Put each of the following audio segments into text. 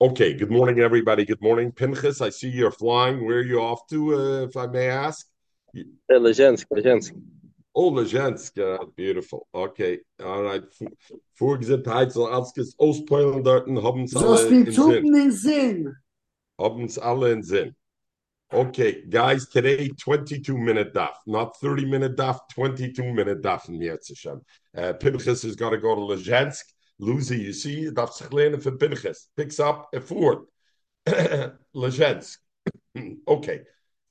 Okay, good morning, everybody. Good morning, Pinchas. I see you're flying. Where are you off to, uh, if I may ask? Uh, Lizhensk, Lizhensk. Oh, Lizhensk. Uh, beautiful. Okay, all right. Vorige Heitzel, als Ostpolen dort haben es Zoals alle die in Sinn. Truppen in Sinn. Haben es alle in Sinn. Okay, guys, today 22 minute daf, not 30 minute daf, 22 minute daf in Mirtzeshem. Uh, Pinchas has got to go to Lizhensk. Lucy, you see, that's clear for Pinchas. Picks up a fourth. Lizhensk. okay.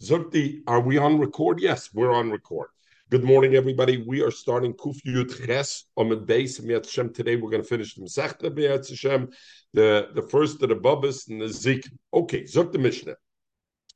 Zukti, are we on record? Yes, we're on record. Good morning, everybody. We are starting Kuf Yud Ches on the base of Hashem. Today we're going to finish the Masechta Hashem, the the first of the Babas and the Zik. Okay, Zuk the Mishnah.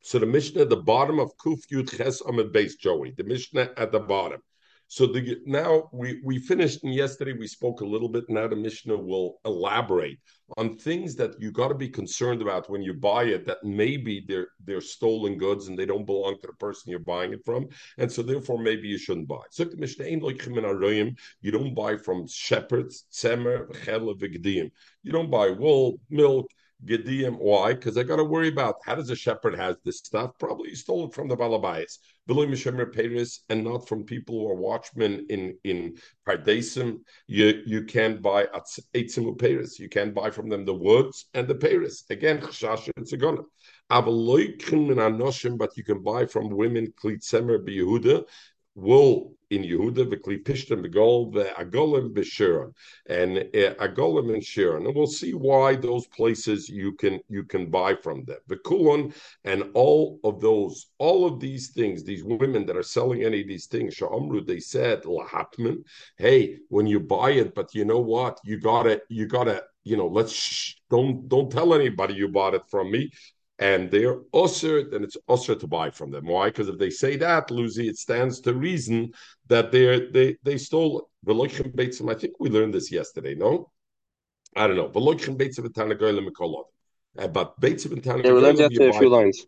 So the Mishnah at the bottom of Kuf Yud Ches Amid Base, Joey. The Mishnah at the bottom. So the, now we we finished, and yesterday we spoke a little bit. Now the Mishnah will elaborate on things that you got to be concerned about when you buy it. That maybe they're they're stolen goods and they don't belong to the person you're buying it from, and so therefore maybe you shouldn't buy. So the Mishnah ain't like You don't buy from shepherds, tzemer, chela, You don't buy wool, milk Gedim. Why? Because I got to worry about how does a shepherd has this stuff? Probably he stole it from the Balabais, And not from people who are watchmen in in Pardesim. You you can't buy Eitzim Paris. You can't buy from them the woods and the Paris. Again, Chashash and Tzigona. But you can buy from women Klitzemer Yehuda wool in Yehuda, v'klipishtim begol, v'agolim b'shiron, and uh, agolim and shiron. And we'll see why those places you can you can buy from them. the V'kulon and all of those, all of these things, these women that are selling any of these things, sha'amru, they said, lahatman, hey, when you buy it, but you know what, you gotta, you gotta, you know, let's shh, don't don't tell anybody you bought it from me and they're usher, then it's usher to buy from them. Why? Because if they say that, Lucy, it stands to reason that they they they stole it. I think we learned this yesterday, no? I don't know. Uh, but Beitz of Yeah, we learned that a few lines.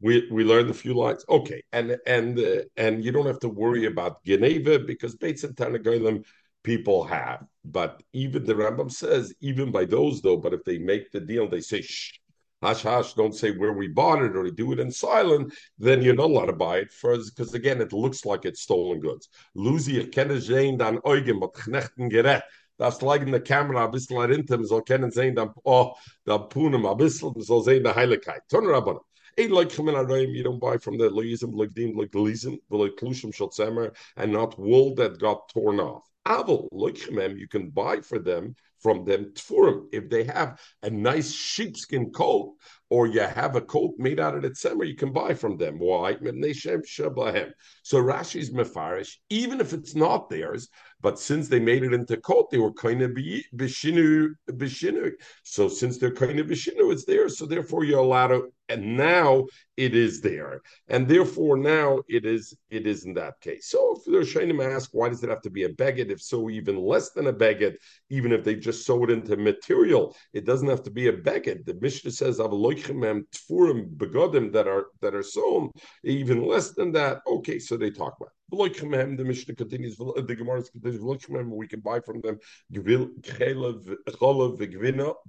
We we learned a few lines. Okay, and and uh, and you don't have to worry about Geneva because Beitz and Tanagolim people have. But even the Rambam says, even by those though, but if they make the deal, they say, shh, hush hush, don't say where we bought it or do it in silent, then you're not allowed to buy it first because again it looks like it's stolen goods. Luzi, ich kenne sehen dann Eugen, mit Knechten gerät. Das in der Kamera ein bisschen erinnern, soll kennen sehen, dann, oh, da punem ein bisschen, soll sehen der Heiligkeit. Turn around. Ein like come in you don't buy from the Leism, like Dean, like Leism, like Klushim Shotzemer, and not wool that got torn off. Aval, like you can buy for them from them tfurim. If they have a nice sheepskin coat, or you have a coat made out of the tzemer, you can buy from them. Why? So Rashi's mefarish, even if it's not theirs, but since they made it into coat, they were kind of bishinu bishinu. So since they're kind of bishinu, it's there. So therefore, you're allowed to. And now it is there, and therefore now it is. It is in that case. So if they're trying to ask, why does it have to be a beged? If so, even less than a beged, even if they just sew it into material, it doesn't have to be a beged. The Mishnah says tfurim begodim that are that are sewn, even less than that. Okay, so they talk about. The Mishnah continues. The Gemara continues. We can buy from them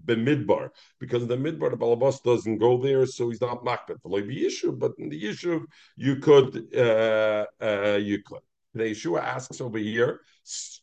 b'midbar because the midbar the balabas doesn't go there, so he's not makbet. But in the issue you could uh, uh, you could. The Yeshua asks over here,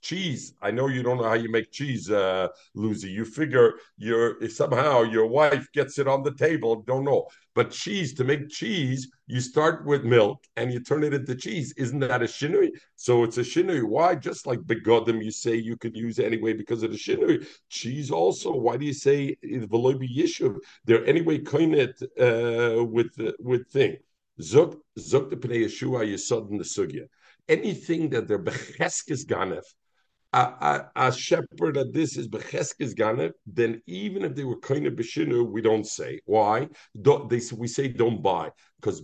cheese. I know you don't know how you make cheese, uh, Lucy. You figure your somehow your wife gets it on the table, don't know. But cheese, to make cheese, you start with milk and you turn it into cheese. Isn't that a shinui? So it's a shinui. Why? Just like begodim, you say you could use anyway because of the shinui. Cheese also. Why do you say veloy yishuv? They're anyway koinet uh, with with thing. Zuk zuk the pnei Yeshua yisod in the sugya anything that they're becheskes ganef, a, a, a, shepherd that this is becheskes ganef, then even if they were kind of beshinu, we don't say. Why? Don't, they, we say don't buy. Because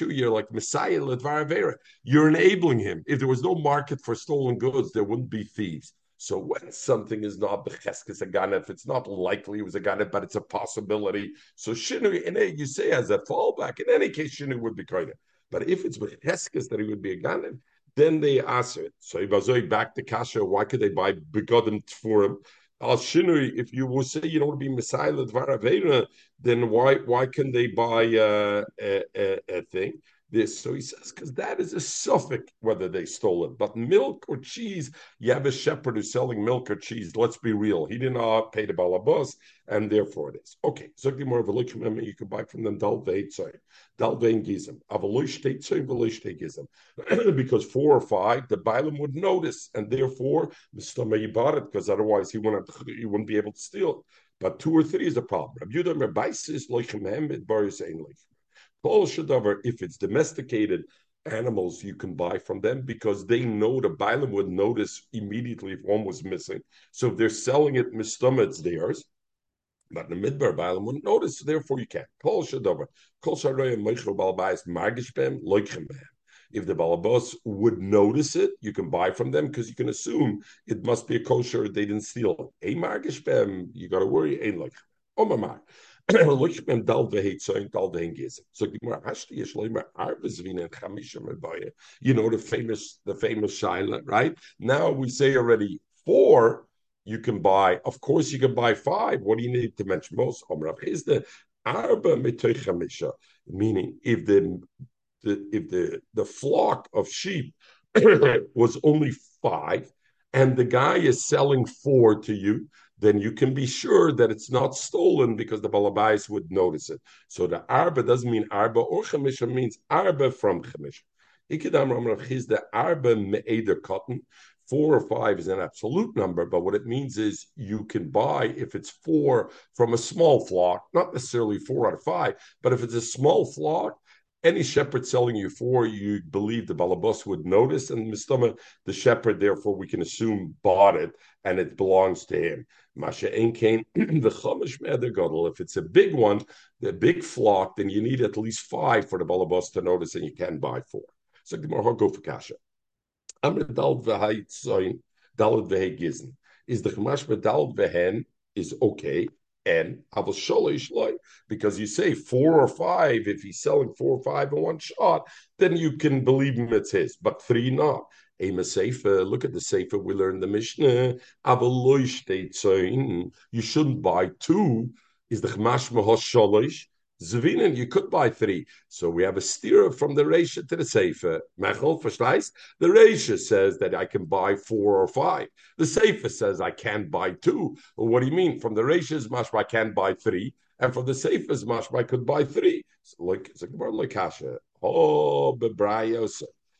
you're like Messiah Ledvar You're enabling him. If there was no market for stolen goods, there wouldn't be thieves. So when something is not becheskes a ganef, it's not likely it was a ganef, but it's a possibility. So shinu, in a, you say as a fallback, in any case, shinu would be kind of. But if it's Becheskes that he would be a Ganim, then they answer it. So Ibazoi back to Kasha, why could they buy begodim for him? Al Shinui, if you will say you don't want to be Messiah Dvaravera, then why why can they buy uh, a, a, a thing? This so he says because that is a suffix whether they stole it. But milk or cheese, you have a shepherd who's selling milk or cheese. Let's be real, he didn't uh, pay the balabas, and therefore it is okay. A look you can buy from them dal veitzay, dal vein gizim, avalosh teitzay, valosh gizim, because four or five the bailam would notice, and therefore Mr. bought it because otherwise he wouldn't he wouldn't be able to steal it. But two or three is the problem. Rabbi Yudah Merbaisis loichem it baris ein if it's domesticated animals, you can buy from them because they know the Bailam would notice immediately if one was missing. So if they're selling it mistama, it's theirs. But the midbar Bailam wouldn't notice, so therefore you can't. Kol shadover. Kol sharoya meichel balabais margish bem loichem If the balabos would notice it, you can buy from them because you can assume it must be a kosher. They didn't steal. A Margishbem, you got to worry. Ein loichem. Omamar. so. You know the famous the famous shaila, right? Now we say already four. You can buy. Of course, you can buy five. What do you need to mention most? Is the arba meaning if the, the if the the flock of sheep was only five, and the guy is selling four to you, then you can be sure that it's not stolen because the balabais would notice it. So the arba doesn't mean arba or chemisha means arba from chemisha. Ikidam Ramrav is the arba me'eder cotton. Four or five is an absolute number, but what it means is you can buy if it's four from a small flock, not necessarily four out of five, but if it's a small flock, any shepherd selling you four, you believe the balabas would notice, and Mistama, the shepherd, therefore we can assume bought it and it belongs to him. Masha Enkain, the Chumash Meder If it's a big one, the big flock, then you need at least five for the balabas to notice, and you can buy four. So Gemara go for kasha. Is the Chumash Medal Vehen is okay? And because you say four or five, if he's selling four or five in one shot, then you can believe him it's his, but three not. Ema Sefer, look at the Sefer we learned the Mishnah. You shouldn't buy two. Is the Chmash Mahos Sholish? Zvinin, you could buy three. So we have a steer from the Reisha to the Sefer. Mechel, verstehst? The Reisha says that I can buy four or five. The Sefer says I can't buy two. Well, what do you mean? From the Reisha's mashma, I can't buy three. And from the Sefer's mashma, I could buy three. So like, it's like Kasha. Oh.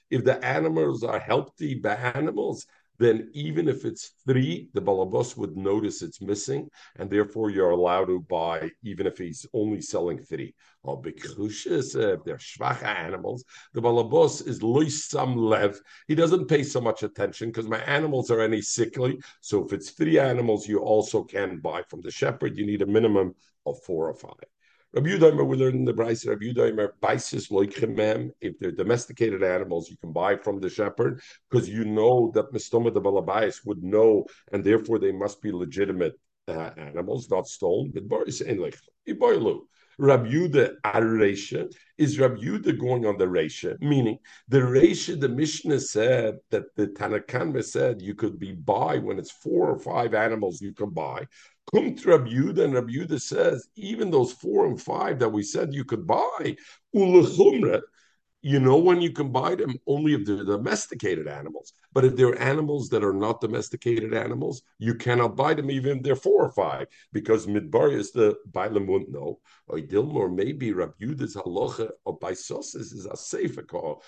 If the animals are healthy animals, then even if it's three, the balabos would notice it's missing, and therefore you're allowed to buy, even if he's only selling three. Oh, bikushis, if uh, they're shvacha animals, the balabos is loisam lev. He doesn't pay so much attention because my animals are any sickly. So if it's three animals, you also can buy from the shepherd. You need a minimum of four or five. Rabbi Yudaimer, we learn in the Braisa, Rabbi Yudaimer, biases loichemem, if they're domesticated animals, you can buy from the shepherd, because you know that Mistoma the Balabais would know, and therefore they must be legitimate uh, animals, not stolen. But Boris Enlich, Iboilu. Rabbi Yuda Aresha is Rabbi Yuda going on the Resha, meaning the Resha, the Mishnah said that the Tanna Kamma said you could be buy when it's four or five animals you can buy. Come to Rabbi Yuda, and Rabbi Yuda says, even those four and five that we said you could buy, you know when you can buy them only if they're domesticated animals. But if they're animals that are not domesticated animals, you cannot buy them even if they're four or five, because midbar is the bailam won't know. Or Dilmor maybe Rabbi Yuda's halacha or baisosis is a sefer call.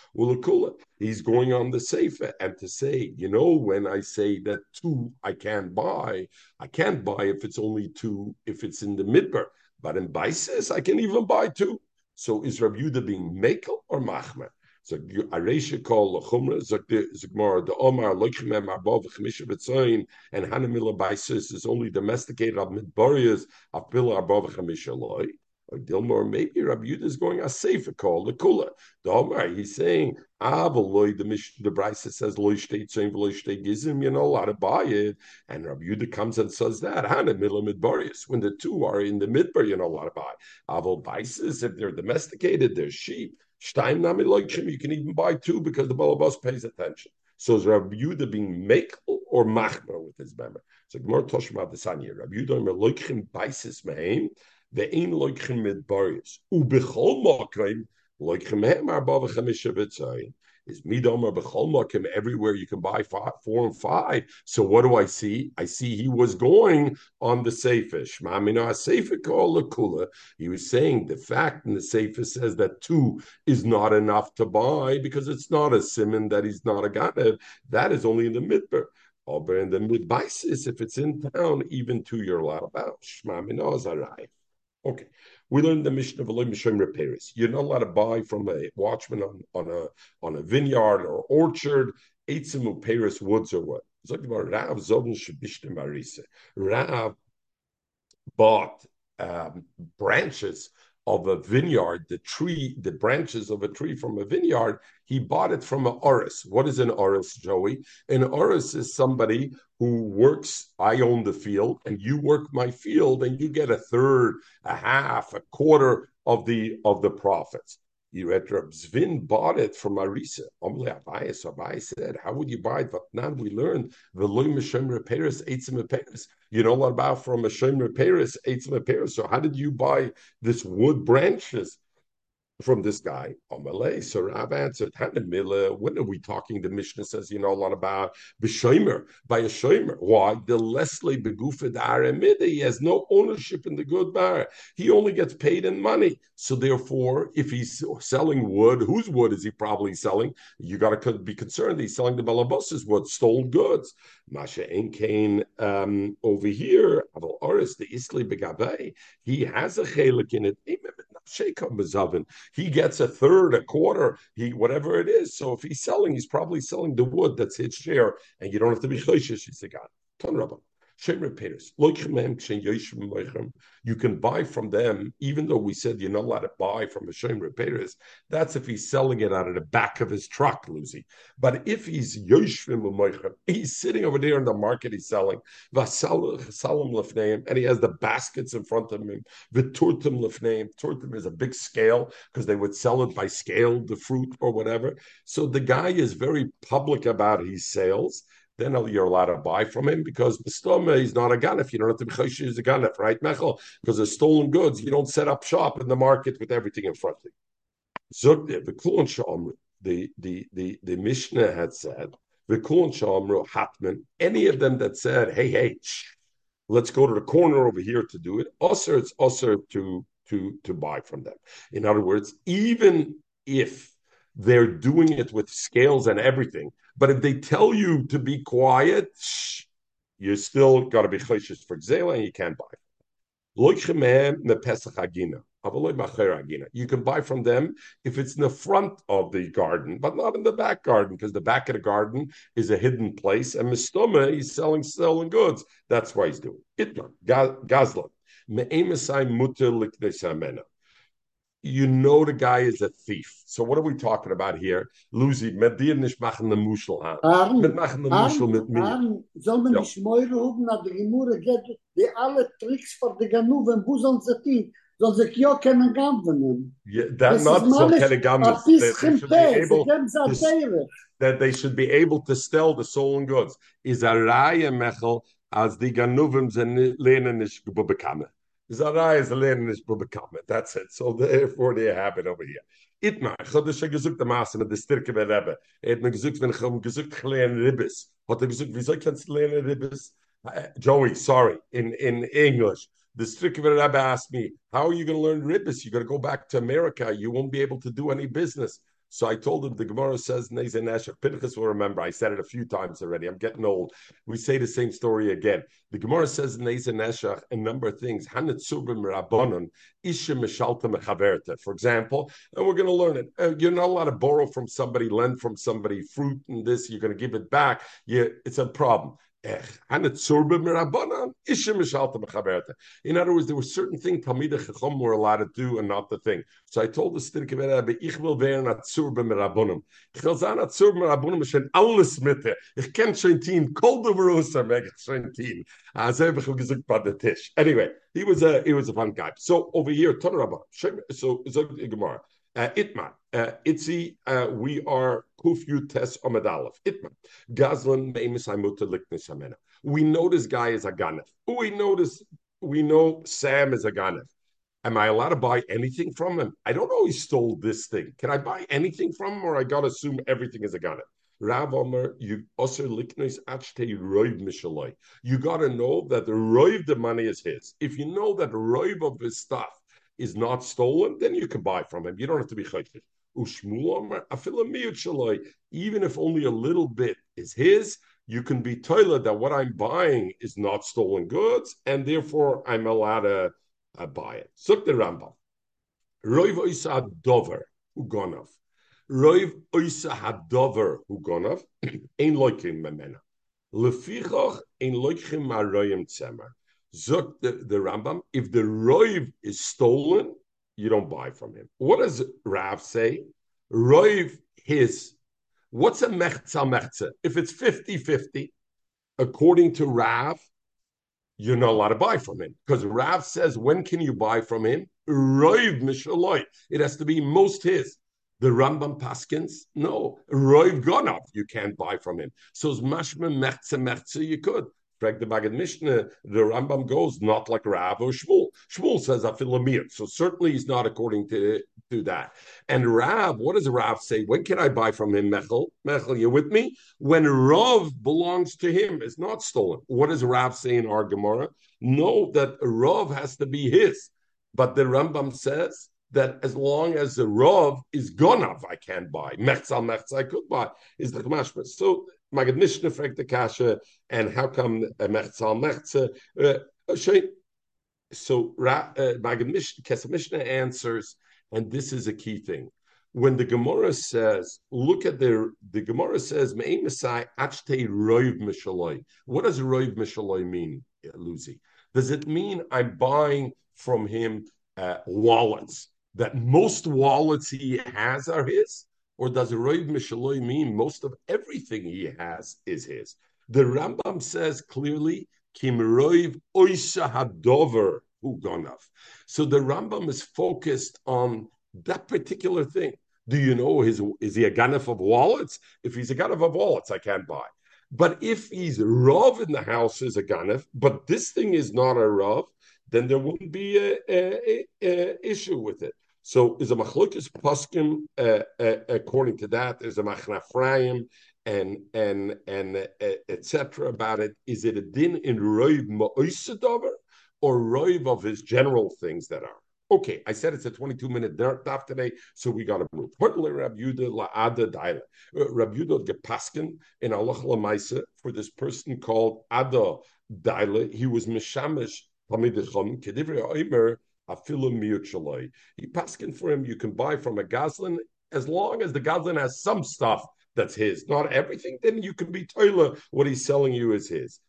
He's going on the sefer and to say, you know, when I say that two I can't buy, I can't buy if it's only two, if it's in the midbar. But in Baisis, I can even buy two. So is Rabbi Yudah being Mekel or Machmer? So Aresha call Lachumra, Zagmar, the Omar, Loichmem, Arbov, and Hanamila Baisis is only domesticated of Midbarias, of Pila Arbov, Chemisha Loi. Or Dilmor, maybe Rabbi Yudah is going a safer call, the Kula. The Omar, he's saying, Avaloi, the Mish, the Braisa says, Loi State Tzoin, Loi State Gizim, you know, not allowed to buy it. And Rabbi Yudah comes and says that, Hanamila Midbarias, when the two are in the Midbar, you know, not allowed to buy. Aval Baisis, if they're domesticated, they're sheep. You can even buy two because the balabas pays attention. So is Rabbi Yehuda being makel or machmer with his member? So Gemara on here. Rabbi Yehuda loichim baisis mehem ve'ein loichim midbarius ubechol makrim loichim mehem arba v'chamisha is midomer b'chol everywhere you can buy five, four and five. So what do I see? I see he was going on the kula. He was saying the fact in the seifish says that two is not enough to buy because it's not a simon that he's not a ganev. That is only in the midbar. But in the midbaisis, if it's in town, even two you're allowed oh, about. Shma Okay. We learned the mission of Elohim Shem repairs. You're not allowed to buy from a watchman on, on a on a vineyard or orchard, Eitzim Paris woods or what. It's like about Rav Zobin Shabishtim Marisa. Rav bought um, branches of a vineyard, the tree, the branches of a tree from a vineyard, he bought it from an oris. What is an oris, Joey? An oris is somebody who works, I own the field, and you work my field, and you get a third, a half, a quarter of the of the profits. Reb Zvin bought it from Arisa. Omle Abayas, Abayas said, How would you buy it? But now we learned the Loy Meshem Repairs, Eitzim Repairs. You know what about from Meshem Repairs, Eitzim Repairs. So how did you buy this wood branches? From this guy. Amalei. So Rav answered, when are we talking? The Mishnah says, you know, a lot about B'Shomer, by a Shomer. Why? The Leslie Begufid Aramida, he has no ownership in the good bar. He only gets paid in money. So therefore, if he's selling wood, whose wood is he probably selling? You got to be concerned. He's selling the Balabos's wood, stolen goods. Masha Enkain um, over here, Aval Oris, the Isli Begabe, he has a chelik in it. He gets a third, a quarter, he whatever it is. So if he's selling, he's probably selling the wood that's his share, and you don't have to be choishish. He's the guy. Ton Rabban. You can buy from them, even though we said you're not allowed to buy from a Shem Repairs. That's if he's selling it out of the back of his truck, Lucy. But if he's he's sitting over there in the market, he's selling, and he has the baskets in front of him. Viturtim lefneim. Turtim is a big scale because they would sell it by scale, the fruit or whatever. So the guy is very public about his sales then you're allowed to buy from him because Mistoma is not a ganef. You don't have to be choshish a ganef, right, Mechel? Because they're stolen goods. You don't set up shop in the market with everything in front of you. The the the the the Mishnah had said the Kulon Shamru Hatman. Any of them that said, "Hey, hey, shh, let's go to the corner over here to do it," also it's also to to to buy from them. In other words, even if they're doing it with scales and everything. But if they tell you to be quiet, you still got to be choshes for gzela and you can't buy. You can buy from them if it's in the front of the garden, but not in the back garden, because the back of the garden is a hidden place. And Mistoma, he's selling selling goods. That's why he's doing it. Gazlan you know the guy is a thief. So what are we talking about here? Lucy, mit dir nicht machen den Muschel an. Mit machen den Muschel mit mir. Soll man nicht mehr hoben, na die Gemurre geht, die alle Tricks für die Ganuven, wo sollen sie die? Soll sich ja keine Ganuven. Yeah, that not so keine Ganuven. That they should be able to sell the and goods. Is a Raya Mechel, as die Ganuven sind lehnen nicht bekommen. Zarai is a learnish comment. That's it. So therefore they have it over here. Itmar, Chodesh gesucht der Maße mit der Stärke bei Rebbe. Er hat mir gesucht, wenn ich gesucht lernen Ribbis. Hat er gesucht, wieso Ribbis? Joey, sorry, in, in English. The Stärke bei Rebbe asked me, how are you going to learn Ribbis? You're going to go back to America. You won't be able to do any business. So I told him the Gemara says Neze Neshach. Pinchas will remember. I said it a few times already. I'm getting old. We say the same story again. The Gemara says Neze Neshach a number of things. Hanitzubim Rabbanon Isha Mishalta Mechaverta. For example, and we're going to learn it. Uh, you're not allowed to borrow from somebody, lend from somebody, fruit and this. You're going to give it back. You, it's a problem. In other words, there were certain things Talmidei Chacham were allowed to do and not the thing. So I told the Stidke Rebbe, ich will werden Atzur b'merabonim. Ich will sein Atzur b'merabonim, ich kann alles mitte. Ich kenne schon teen, kol du verusa, meg ich schon teen. Also habe ich gesagt bei der Tisch. Anyway, he was a, he was a fun guy. So over here, Ton Rabba, so, so Gemara. Uh, Itman, uh, Itzi, uh, we are Kufyu Tes Omid Aleph. Itman, Gazlan Meimis Liknis. We know this guy is a Ganef. We know this, we know Sam is a Ganef. Am I allowed to buy anything from him? I don't know he stole this thing. Can I buy anything from him or I got to assume everything is a Ganef? Rav Omer, you also liknois achte roiv mishaloi. You got to know that the roiv the money is his. If you know that roiv of his stuff is not stolen, then you can buy from him. You don't have to be chaykish. Even if only a little bit is his, you can be toilet that what I'm buying is not stolen goods, and therefore I'm allowed to uh, buy it. Suk the Rambam. Roiv oisa dover ugonov. Roiv oisa hadover ugonov ein loikim memena. Lefichach ein loikim maroyim tzemer. Zuk the, the Rambam, if the roiv is stolen, you don't buy from him. What does Rav say? Roiv his. What's a mechza mechza? If it's 50-50, according to Rav, you're not allowed to buy from him. Because Rav says, when can you buy from him? Roiv mishaloi. It has to be most his. The Rambam Paskins, no. Roiv Gonov, you can't buy from him. So mashma mechza mechza, you could. Greg the Maggid Mishnah, the Rambam goes not like Rav or Shmuel. Shmuel says Afilamir, so certainly he's not according to, to that. And Rav, what does Rav say? When can I buy from him, Mechel? Mechel, you with me? When Rav belongs to him, it's not stolen. What does Rav say in our Gemara? No, that Rav has to be his. But the Rambam says that as long as the Rav is Gonav, I can't buy. Mechzal Mechzal I could buy, is the Kmashma. So Maggid Mishnah fragt the Kasha, and how come Mechzal Mechza? So Maggid Mishnah, Mishnah answers, and this is a key thing. When the Gemara says, look at the the Gemara says, Me'emasai achte roiv mishaloi. What does roiv mishaloi mean, Lucy? Does it mean I'm buying from him uh, wallets? That most wallets he has are his? Or does Roiv Mishaloi mean most of everything he has is his? The Rambam says clearly, Kim Roiv Oisha Hadover Ugonav. So the Rambam is focused on that particular thing. Do you know his is he a ganef of wallets? If he's a ganef of wallets, I can't buy. But if he's rov in the house is a ganef, but this thing is not a rov, then there wouldn't be a, a, a, a issue with it. So is a machlokes poskim uh, uh, according to that. There's a machnafrayim and and and uh, etc. about it. Is it a din in roiv ma'oisadover or roiv of his general things that are? Okay, I said it's a 22 minute daf today, so we got to move. Hurtler Rab Yuda La'ada Daila. Uh, Rab Yuda Gepaskin in Allah Lamaisa for this person called Ada Daila. He was Mishamish Tamidachom Kedivri Oimer Afilim Miuchaloi. He paskin for him, you can buy from a Goslin as long as the Goslin has some stuff that's his, not everything, then you can be Toiler, what he's selling you is his.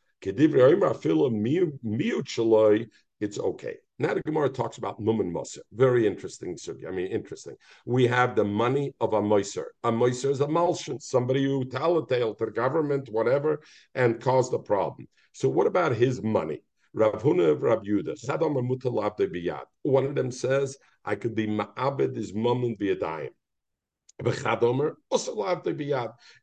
It's okay. Now the Gemara talks about Muman Moser. Very interesting. Sir. I mean, interesting. We have the money of a Moser. A Moser is a Malshan, somebody who talatale to the government, whatever, and caused a problem. So what about his money? Rav Huna of Rav Yuda. Sadam Mutalabde biyad. One of them says, I could be ma'abed is moment biyadayim.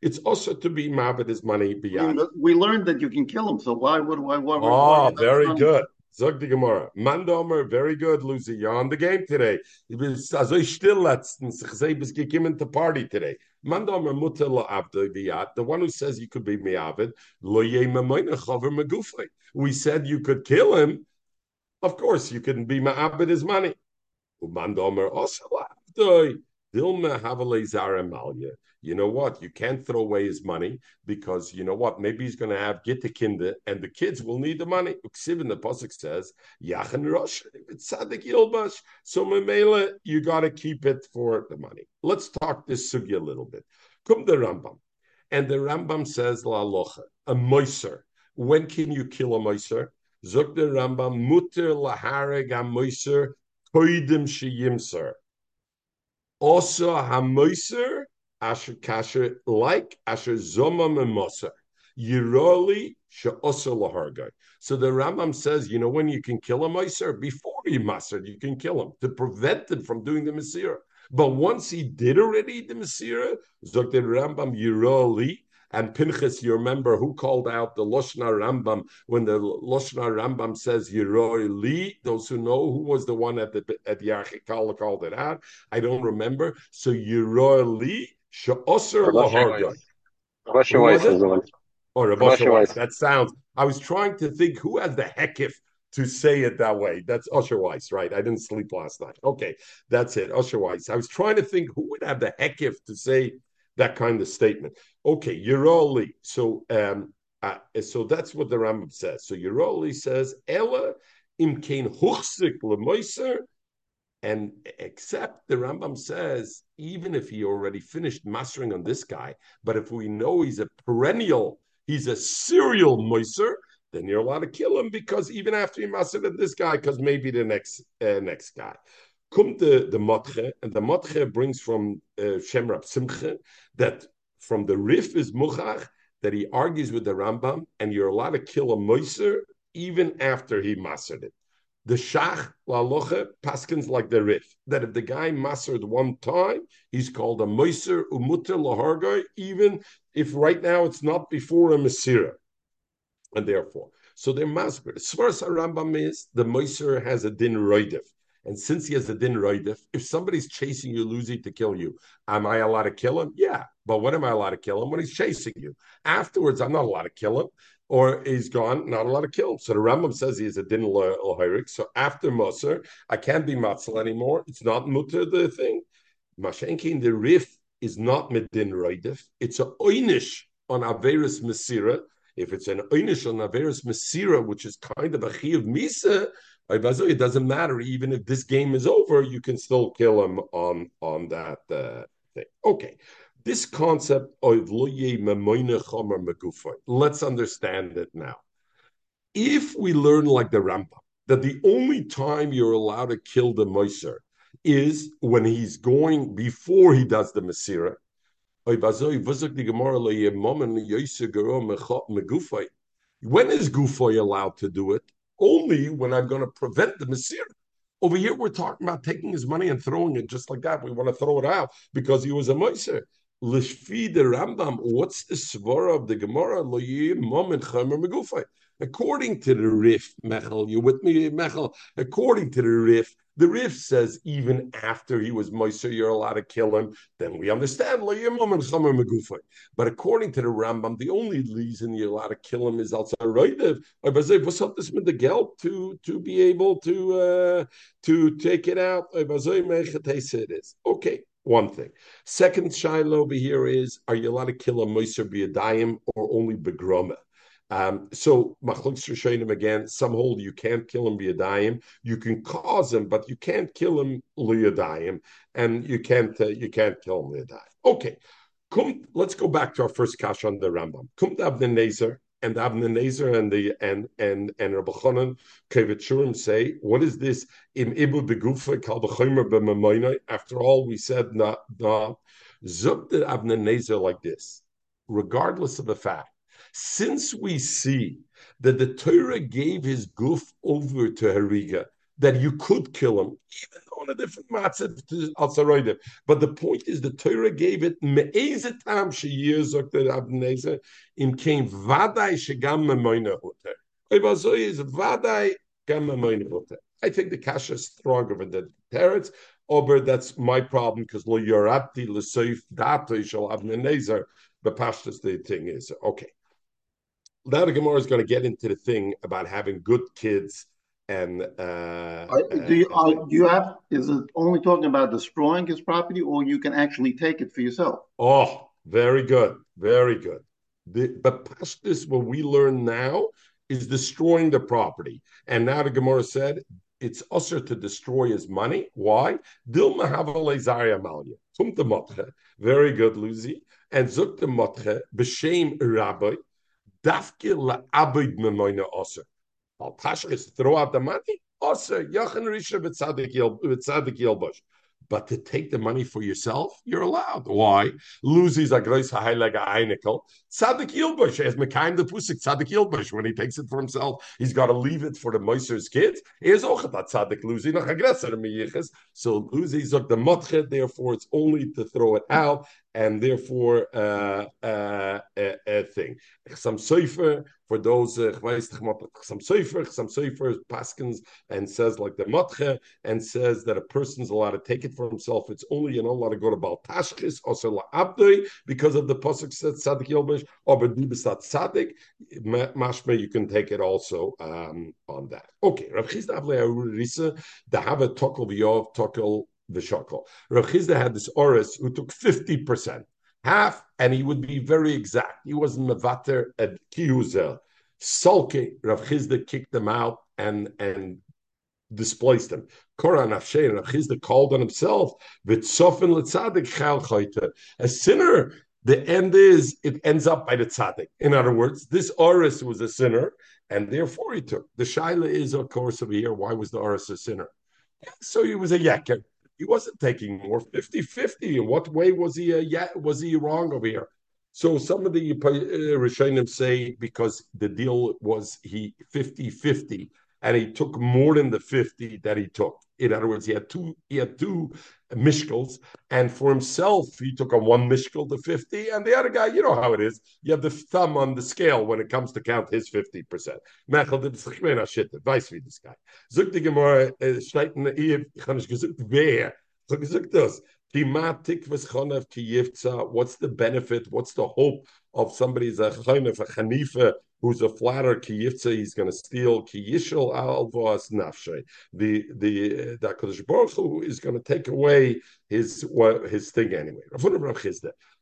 It's also to be ma'abed is money biyad. We learned that you can kill him, so why would why? why, why oh, ah, very good. Zog the Gemara. Mandomer, very good, Lucy. You're on the game today. Also still letztens. Ich sehe, bis gekommen to party today. Mandomer mutter la abde biyat. The one who says you could be mi'avid, lo yememoyne chover megufay. We said you could kill him. Of course, you can be ma'abed his money. Mandomer also abde. Dilma havale you know what? You can't throw away his money because you know what? Maybe he's going to have get the kinder, and the kids will need the money. Uksiv the pasuk says Yachan Rosh Yilbash. So Mamela, you got to keep it for the money. Let's talk this sugi a little bit. Come the Rambam, and the Rambam says La Locha, a moiser. When can you kill a moiser? Zok the Rambam muter lahareg a moiser koidim sheyimser. Also a moiser asher kasher like asher zoma memosa yiroli she'osa lahargai. So the Rambam says, you know, when you can kill a miser before you maser, you can kill him to prevent him from doing the masir. But once he did already the Masira, Zok the Rambam Yiroli, and Pinchas, you remember who called out the Loshna Rambam when the Loshna Rambam says Yeroi Li. Those who know who was the one at the at the Archikala called it out, I don't remember. So Yeroi Li She'oser Lahargai. Russia Weiss is the one. Or Rabosha Weiss. That sounds. I was trying to think who has the hekif to say it that way. That's Usher Weiss, right? I didn't sleep last night. Okay, that's it. Usher Weiss. I was trying to think who would have the hekif to say that kind of statement. Okay, Yeroli. So, um, uh, so that's what the Rambam says. So Yeroli says, Ella imkein huchsik lemoiser, and except the Rambam says, even if he already finished mastering on this guy, but if we know he's a perennial, he's a serial moiser, then you're allowed to kill him because even after you mastered this guy, because maybe the next uh, next guy. Come the the Matche, and the Matche brings from uh, Shemrab Simche that from the Rif is Muchach that he argues with the Rambam, and you're allowed to kill a Moiser even after he mastered it. The Shach Laloche paskins like the Rif that if the guy mastered one time, he's called a Moiser Umuter Lahargoy, even if right now it's not before a Masira. And therefore, so they're massacred. As far as Rambam is, the Moiser has a din roidif. And since he has a din roidif, if somebody's chasing you, losing to kill you, am I allowed to kill him? Yeah. But when am I allowed to kill him? When he's chasing you. Afterwards, I'm not allowed to kill him. Or he's gone, not allowed to kill him. So the Rambam says he has a din lohirik. So after Moser, I can't be matzel anymore. It's not mutter the thing. Mashenkin, the rif is not medin roidif. It's a oinish on Averis Masira. If it's an oinish on Averis Masira, which is kind of a chi of Misa, it doesn't matter. Even if this game is over, you can still kill him on on that uh, thing. Okay, this concept of. Let's understand it now. If we learn like the Rambam that the only time you're allowed to kill the moiser is when he's going before he does the Masira. When is Gufoy allowed to do it? Only when I'm going to prevent the Masira. Over here, we're talking about taking his money and throwing it just like that. We want to throw it out because he was a Moiser. Lishfi the Rambam, what's the svara of the Gemara? According to the Rif, Mechel, you with me, Mechel? According to the Rif, the Rif says even after he was Moiser, you're allowed to kill him. Then we understand. But according to the Rambam, the only reason you're allowed to kill him is outside Roidev. What's up this with the geld to to be able to uh, to take it out? Okay. One thing. Second shiloh over here is: Are you allowed to kill a moiser biyadayim or only begroma? Um, so machlok rishonim again. Some hold you can't kill him biyadayim. You can cause him, but you can't kill him liyadayim, and you can't uh, you can't kill him liyadayim. Okay, come. Let's go back to our first kash on the Rambam. Kum Abnenezer and Abnenezer and the and and and Rabbi Chanan Kevitchurim say, what is this? Im ibu begufa kal b'mamoinai. After all, we said na na zuk the Abnenezer like this, regardless of the fact. Since we see that the Torah gave his goof over to Hariga, that you could kill him, even on a different matzah to Alsaroidev. But the point is, the Torah gave it me'ezetam sheyir zokter abnezer im kein vaday shegam memoina hoter. I think the kasha is stronger than the teretz. Ober, that's my problem because lo yorati l'soif dato shall abnezer. The pashtas the thing is okay. Now the Gemara is going to get into the thing about having good kids and uh, do you uh, do you have is it only talking about destroying his property or you can actually take it for yourself? Oh very good very good. The, but pashtus what we learn now is destroying the property. And now the gemara said it's usher to destroy his money why? Dilma very good lucy. And zuk the motche b'shem rabbi dafke la abid memoina usher Al Tashchis throw out the money. Also, Yachin Risha v'tzadik Yelbush. but to take the money for yourself, you're allowed. Why? Loses a grois heilige einikel. Tzadik Yilbush, as Mekayim the Pusik, Tzadik Yilbush, when he takes it for himself, he's got to leave it for the Moiser's kids. Here's Ochat Tzadik Luzi, nach aggressor miyiches. So Luzi zok the motchet, therefore it's only to throw it out, and therefore uh, uh, a, a thing. Some Seifer, for those, uh, some Seifer, some Seifer paskins and says like the Matche, and says that a person's allowed to take it for himself. It's only you're not allowed to go to Baal Tashchis or Abdoi because of the Pasuk said Tzadik Yilbush, or Bedibisat Tzadik, Mashme, you can take it also um, on that. Okay, Rav Chisda Avle Risa, the have a Tokel Tokel V'shakol. Rav Chisda had this Oris who took 50%, half, and he would be very exact. He wasn't Mevater at Kihuzel. Sulke, Rav Chisda kicked them out and and displaced them. Koran Afshe Rav Chisda called on himself, V'tzofen l'tzadik chal chayte. A sinner the end is it ends up by the tzaddik. In other words, this Oris was a sinner, and therefore he took. The shaila is, of course, over here, why was the Oris a sinner? So he was a yaker. He wasn't taking more 50-50. In what way was he a yeah, was he wrong over here? So some of the uh, Rishonim say because the deal was he 50-50 and he took more than the 50 that he took. In other words, he had two he had two mishkals, and for himself he took on one mishkel to 50, and the other guy, you know how it is, you have the thumb on the scale when it comes to count his 50%. Mechel did weiß wie this guy. Zug die Gemara, der Ehe, ich habe nicht gesagt, wer. So gesagt das. What's the benefit? What's the hope of somebody's a chaynev, a chanifa, who's a flatter kiyitza, he's going to steal kiyishal alvos nafshay. The the Hakadosh Baruch Hu is going to take away his what his thing anyway.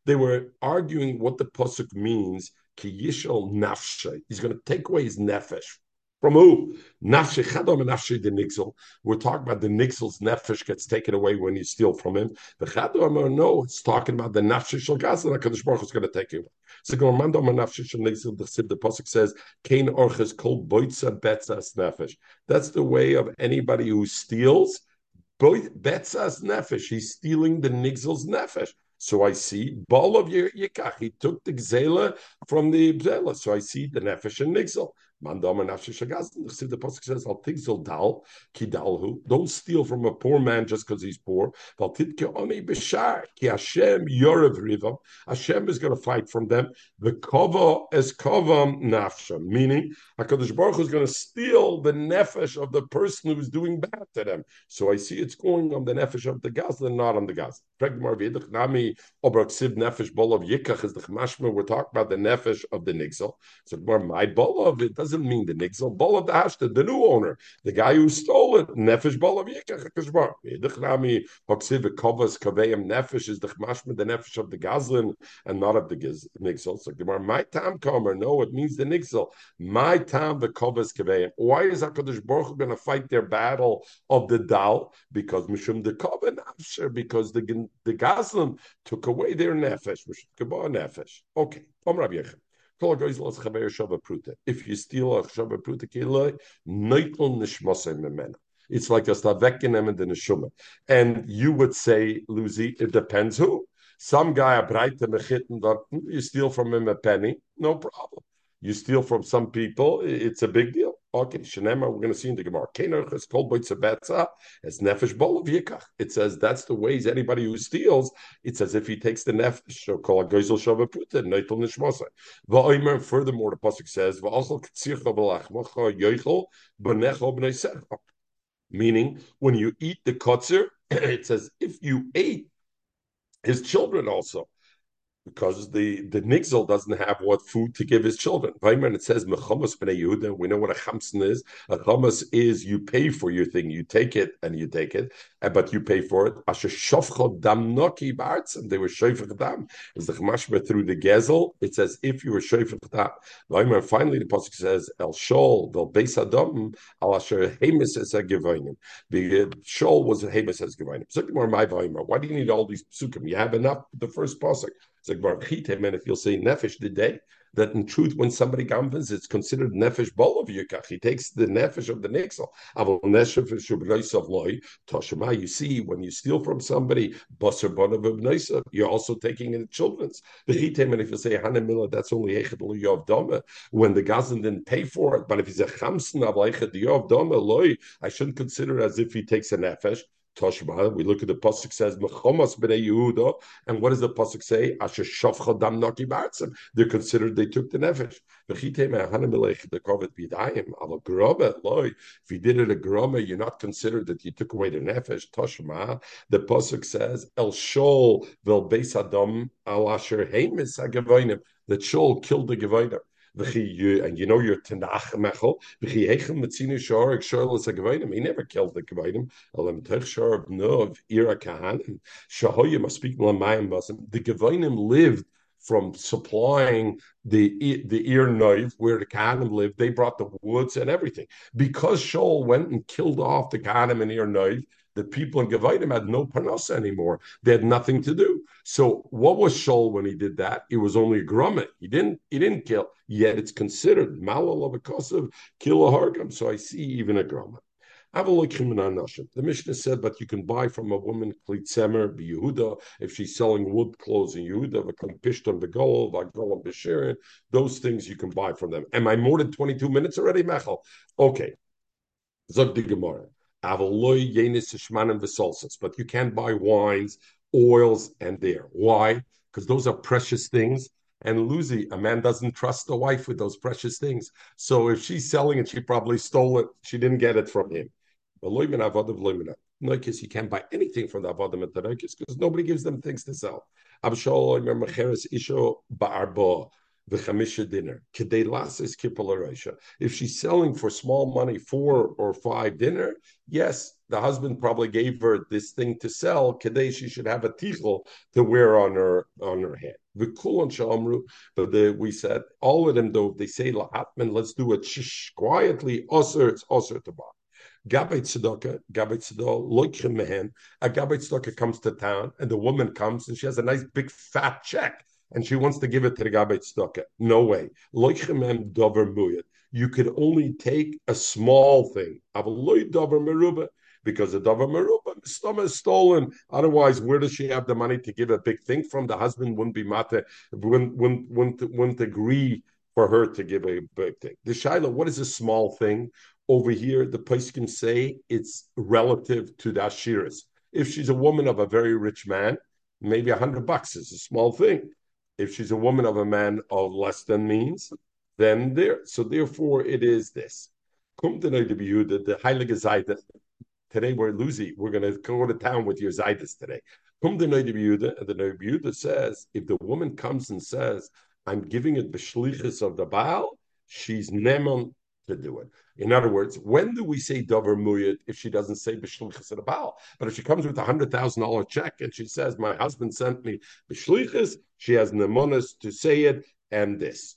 They were arguing what the pasuk means. Kiyishal nafshay. He's going to take away his nefesh. From who? Nafshi chadom and nafshi the nixel. We're talking about the nixel's nefesh gets taken away when you steal from him. The or oh, no, it's talking about the nafshi shel. Hakadosh Baruch is going to take it. So Gormando nafshi shel nixel. The the pasuk says, "Kain orches kol boitza betzas nefesh." That's the way of anybody who steals. Betzas nefesh. He's stealing the nixel's nefesh. So I see ball of Yikach. He took the gzela from the gzela. So I see the nefesh and nixel. Mandam and The pasuk says, "Al tigzol dal kidalhu." Don't steal from a poor man just because he's poor. Val titke oni b'shar ki Hashem yorev rivam. Hashem is going to fight from them. The kova is kovam nafsha, meaning Hakadosh Baruch is going to steal the nefesh of the person who's doing bad to them. So I see it's going on the nefesh of the Gazla, not on the Gazla. Nami obraksiv nefesh yikach is the chmashma. We're talking about the nefesh of the nixel. So my bol of it doesn't doesn't mean the nixel. Balav the Hashta, the new owner, the guy who stole it, Nefesh Balav Yikach Kashbar. Nefesh is the the Nefesh of the Gazlin and not of the Nixel. So Gemara, my time comer, no, it means the Nixel. My time the Kovas Kaveim. Why is HaKadosh Baruch going to fight their battle of the Dal? Because Mishum the Kova Nafsher, because the, the Gazlin took away their Nefesh. Mishum Nefesh. Okay. Om Rabbi Yechim. If you steal a Chava Pruta Memena. It's like a Stavekenem and the Neshuma. And you would say, Lucy, it depends who. Some guy, a bright mechitten, you steal from him a penny, no problem. You steal from some people, it's a big deal. Okay, Shenema, we're going to see in the Gemara. As Nefesh. It says that's the ways anybody who steals, it's as if he takes the Nefesh, so called furthermore, the Pasuk says. Meaning, when you eat the kotzer, it says, if you ate his children also because the the nixel doesn't have what food to give his children. When it says mechamas b'nei Yehuda, we know what a chamson is. A chamas is you pay for your thing, you take it and you take it, but you pay for it. Asher shofcho dam noki and they were shofach dam. Is the chamashma through the gezel? It says if you were shofach dam. Vaymer finally the pasuk says el shol vel beis adam al asher hemis es gevoinim. The shol was hemis es my Why do you need all these psukim? You have enough. The first pasuk. And if you'll say nefesh the day, that in truth, when somebody gambins, it's considered nefesh bol of yukach. He takes the nefesh of the nixel. Toshima, you see, when you steal from somebody, baser bonav you're also taking in the children's. And if you say Hanamila, that's only when the Gazan didn't pay for it. But if he's a chamson, I shouldn't consider it as if he takes a nefesh. Toshba. We look at the pasuk says Mechomas b'nei Yehuda, and what does the pasuk say? Asher shavcha dam naki b'artzim. They're considered they took the nefesh. V'chitei me'ahanim melech the kovet b'yadayim. Al groma loy. If you did it a groma, you're not considered that you took away the nefesh. Toshma. The pasuk says El Shol vel beis adam al asher heimis hagavoinim. That Shol killed the gavoinim and you know your Tanakh Mechel, he never killed the Gavainim, Alam Techshar Nov, Ira Kahanim, Shahoyim, speak Lamayim Basim. The Gavainim lived from supplying the the ear knife where the Kahanim lived. They brought the woods and everything. Because Shaul went and killed off the Kahanim and ear knife, the people in Gavaitim had no parnasa anymore. They had nothing to do. So what was Shaul when he did that? It was only a grummet. He didn't he didn't kill. Yet it's considered malal of a kosev, kill a hargam. So I see even a grummet. The Mishnah said, but you can buy from a woman klitzemer Yehuda if she's selling wood clothes in Yehuda, pishton begol, vagol b'shirin. Those things you can buy from them. Am I more than twenty two minutes already, Mechel? Okay. Zog Gemara. But you can't buy wines, oils, and there. Why? Because those are precious things. And Lucy, a man doesn't trust a wife with those precious things. So if she's selling it, she probably stole it. She didn't get it from him. Noikis, you can't buy anything from the Avodim at the Noikis because nobody gives them things to sell. Abshol, remember, Isho Ba'arbo the chamisha dinner. If she's selling for small money, four or five dinner, yes, the husband probably gave her this thing to sell. Kedei she should have a tichel to wear on her on her head. V'kulon shamru, but the, we said all of them though they say lahatman, let's do it shh, quietly. Osir, it's osir to buy. Gabait tzedakah, gabait tzedakah, loikim mehen. A gabait tzedakah comes to town, and the woman comes, and she has a nice big fat check and she wants to give it to the Gabbai Tzedakah. No way. You could only take a small thing. Because the davar meruba, stomach is stolen. Otherwise, where does she have the money to give a big thing from? The husband wouldn't be mate, wouldn't, wouldn't, wouldn't, wouldn't agree for her to give a big thing. The Shiloh, what is a small thing? Over here, the place can say it's relative to the Ashiras. If she's a woman of a very rich man, maybe a hundred bucks is a small thing if she's a woman of a man of less than means, then there. So therefore, it is this. Kum the. Today we're losing. We're going to go to town with your Zaydas today. Kum the and the Nebuda says, if the woman comes and says, I'm giving it the shlichus of the Baal, she's neman to do it. In other words, when do we say davar muyit if she doesn't say b'shlichus at a baal? But if she comes with a hundred thousand dollar check and she says, "My husband sent me b'shlichus," she has nemonis to say it and this.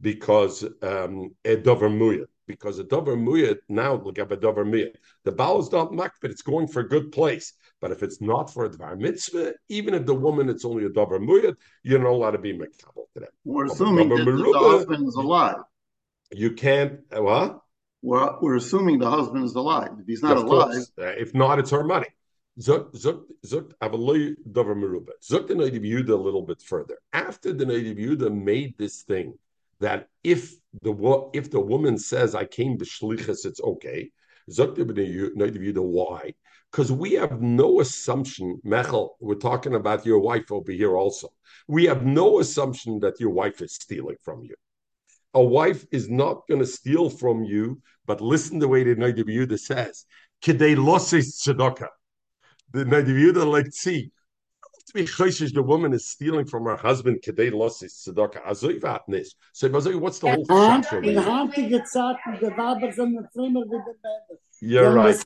Because um, a davar muyit because a dover muyat now look at a dover muyat. The baal is not makbid; it's going for a good place. But if it's not for a dvar mitzvah, even if the woman it's only a dover muyat, you're not allowed to be makabel to that. We're assuming that the husband is alive. You can't uh, what? We're, we're assuming the husband is alive. If he's not alive, uh, if not, it's her money. Meruba. Zuk the Neidiv Yehuda a little bit further. After the Neidiv Yehuda made this thing that if the if the woman says I came to shlichus, it's okay. Zut the native Yehuda, why? Because we have no assumption, Mechel, we're talking about your wife over here also. We have no assumption that your wife is stealing from you. A wife is not going to steal from you, but listen the way the Naidiv says, Kidei losses tzedakah. The Naidiv like see, to be choishish, the woman is stealing from her husband. Kedei losses tzedakah azoy vatnis. So, what's the whole over You're right.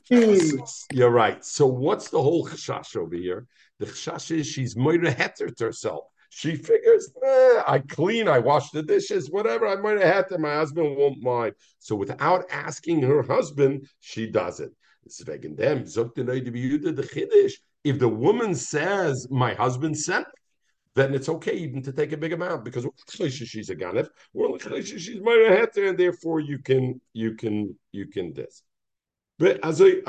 You're right. So, what's the whole chash over here? The chash is she's moira heter to herself. She figures, eh, I clean, I wash the dishes, whatever. I might have had to. My husband won't mind. So, without asking her husband, she does it. It's wegen dem. Sagt the Chiddush If the woman says, "My husband sent," then it's okay even to take a big amount because she's a ganef, or she's heter, and therefore you can you can you can this. But as a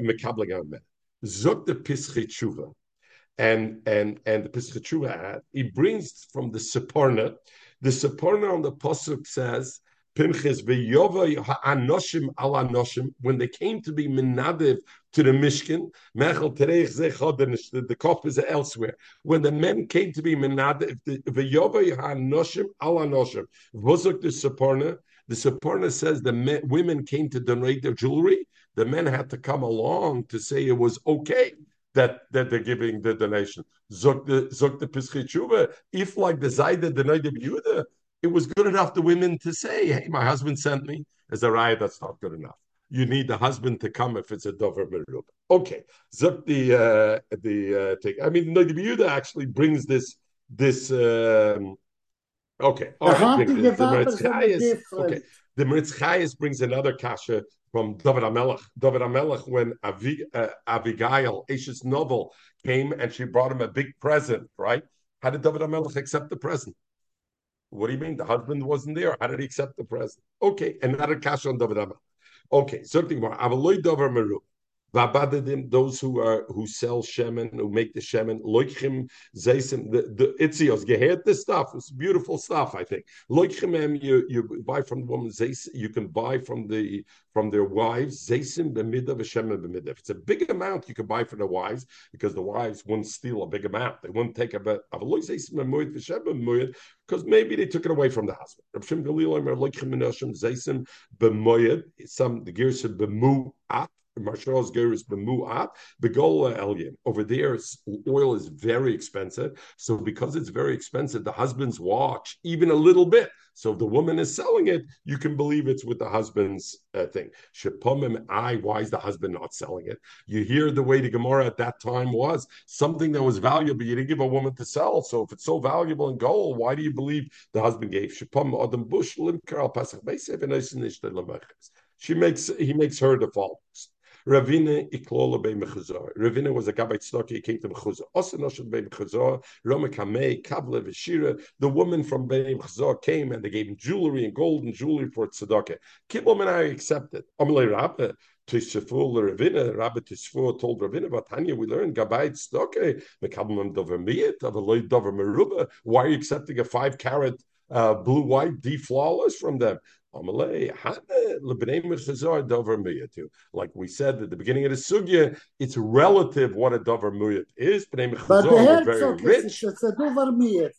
mekabling zok the pischi tshuva, and and and the pischi tshuva he brings from the Sforno. The Sforno on the pasuk says Pinchas ha'anoshim al anoshim, when they came to be menadiv to the Mishkan, mechel tereich zechod, the kop is elsewhere. When the men came to be menadiv, v'yova ha'anoshim al anoshim, v'ozuk the Sforno, the Sforno says the men, women came to donate their jewelry, the men had to come along to say it was okay that, that they're giving the donation. Zok the Zok the if like the Zayda donated Yehuda, it was good enough the women to say, "Hey, my husband sent me." As a riot, that's not good enough. You need the husband to come if it's a dover merub. Okay, zip the uh, the uh, take. I mean, the Yehuda actually brings this this. Um, okay, okay. The, the, the okay. The brings another kasha from David Amelech. David Amelech, when Avi, uh, Abigail, Ashes Novel, came and she brought him a big present, right? How did David Amelech accept the present? What do you mean? The husband wasn't there. How did he accept the present? Okay, another cash on David Amma. Okay, something more. Avaloy Dover Meru. Those who are who sell shemen, who make the shemen, loichim zeisim, the, the itzios, gehet this stuff. It's beautiful stuff, I think. Loichim you you buy from the woman zeis, you can buy from the from their wives, zeisim b'midav shemen b'midav. If it's a big amount, you can buy from the wives because the wives wouldn't steal a big amount. They wouldn't take a bit of b'moed b'moed because maybe they took it away from the husband. Some the gears of b'mu at Marshal's Geras Bemuat, Begola Elyon. Over there, oil is very expensive. So because it's very expensive, the husbands watch even a little bit. So if the woman is selling it, you can believe it's with the husband's uh, thing. Shepomim I, why is the husband not selling it? You hear the way the Gemara at that time was something that was valuable. You didn't give a woman to sell. So if it's so valuable in gold, why do you believe the husband gave? Shepom Adam Bush She makes he makes her the fault. Ravina iklola be mechazor. Ravina was a gabbai tzedakah. He came to mechazor. Osanoshet be mechazor. Roma kamei kavle v'shira. The woman from be mechazor came and they gave him jewelry and gold and jewelry for tzedakah. Kibbel and I accepted. Amalei Rabbe. Tishafu Ravina, Rabbi Tishafu told Ravina, but Tanya, we learned Gabayit Stoke, Mekablam Dover Miyat, Avaloy Dover Meruba. Why are you accepting a five carat uh, blue white D flawless from them? Like we said at the beginning of the sugya, it's relative what a davar muyat is. But the very rich. It's a davar miyat.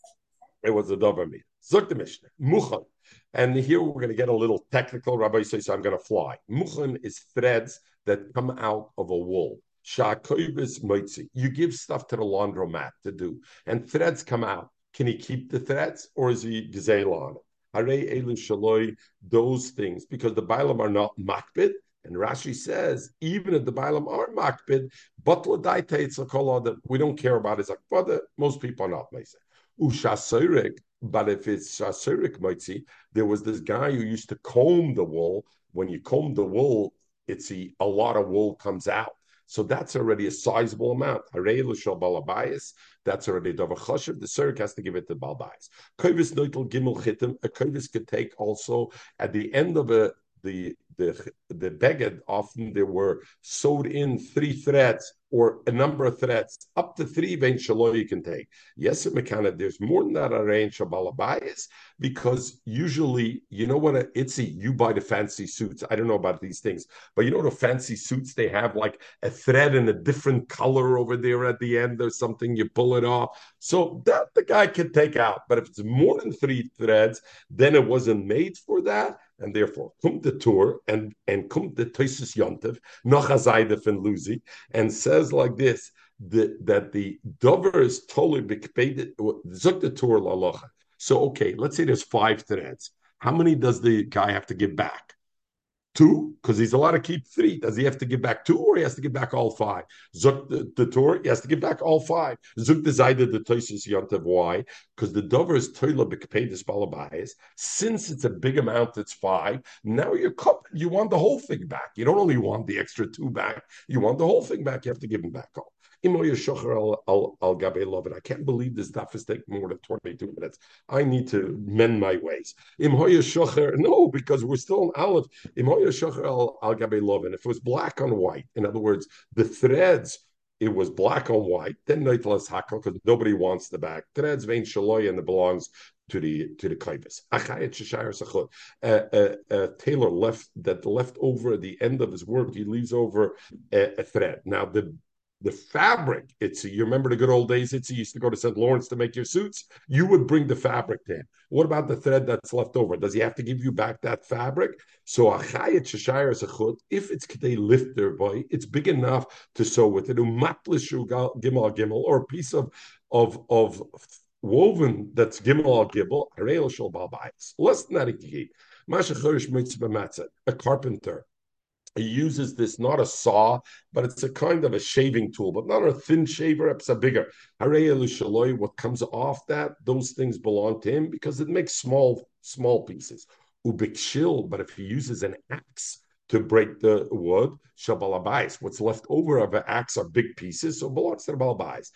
It was a davar miyat. Zuk the Mishnah. Muchan. And here we're going to get a little technical. Rabbi says, I'm going to fly. Muchan is threads that come out of a wool. You give stuff to the laundromat to do, and threads come out. Can he keep the threads, or is he gazelle on it? Shaloi, those things, because the Bailam are not makbid. And Rashi says, even if the Bailam are makbid, but ledayteitz a kolad, we don't care about his akbada. Most people are not Mesa. But if it's Shasorik Moitzi, there was this guy who used to comb the wool. When you comb the wool, it's a, a lot of wool comes out. So that's already a sizable amount. That's already Dava Choshev. The Surik has to give it to Balbayas. Kovis Noitel Gimel Chitim. A Kovis could take also at the end of a the the the beged often there were sewed in three threads or a number of threads up to three vein shalom you can take. Yes, it mekana. There's more than that a range of balabayas because usually you know what a itzy you buy the fancy suits. I don't know about these things, but you know the fancy suits they have like a thread in a different color over there at the end or something. You pull it off, so that the guy can take out. But if it's more than three threads, then it wasn't made for that and therefore come the Tur and and come the Toisus Yontiv, noch and Luzi, and says like this that, that the dover is totally bikpeded zuk the Tur lalocha. So okay, let's say there's five threads. How many does the guy have to give back? Two, because he's allowed to keep three. Does he have to give back two or he has to give back all five? Zuk the, Torah, he has to give back all five. Zuk decided the Toisus Yontav. Why? Because the Dover is Toila Bekpedis Balabayas. Since it's a big amount, it's five. Now you're. You want the whole thing back. You don't only want the extra two back, you want the whole thing back. You have to give them back all. I can't believe this stuff is taking more than 22 minutes. I need to mend my ways. No, because we're still in Aleph. Al If it was black on white, in other words, the threads it was black on white, then Neitlas Hakel, because nobody wants the back. Threads vein Shaloy and it belongs to the to the klaivis. Uh, uh, uh, Taylor left that left over at the end of his work. He leaves over a, a thread. Now the the fabric, it's you remember the good old days, it's you used to go to St. Lawrence to make your suits. You would bring the fabric to him. What about the thread that's left over? Does he have to give you back that fabric? So achayet shashayar zechut, if it's k'day lift boy, it's big enough to sew with it. Umatlishu gimel gimel, or a piece of of of woven that's gimel al gimel. Less than that, a carpenter he uses this not a saw, but it's a kind of a shaving tool, but not a thin shaver, it's a bigger. What comes off that, those things belong to him because it makes small, small pieces. Ubikshil, but if he uses an axe, to break the wood, shabalabais. What's left over of an axe are big pieces, so it belongs to the balabais.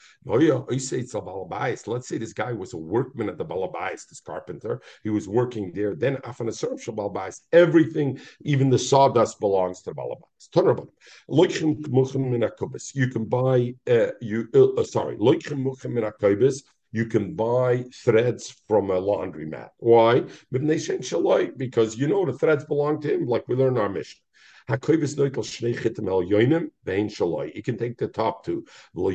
Let's say this guy was a workman at the balabais, this carpenter. He was working there. Then after the afanaserv shabalabais. Everything, even the sawdust, belongs to the balabais. You can buy. Uh, you uh, uh sorry you can buy threads from a laundromat. Why? Because you know the threads belong to him, like we learn our mission. You can take the top two. Now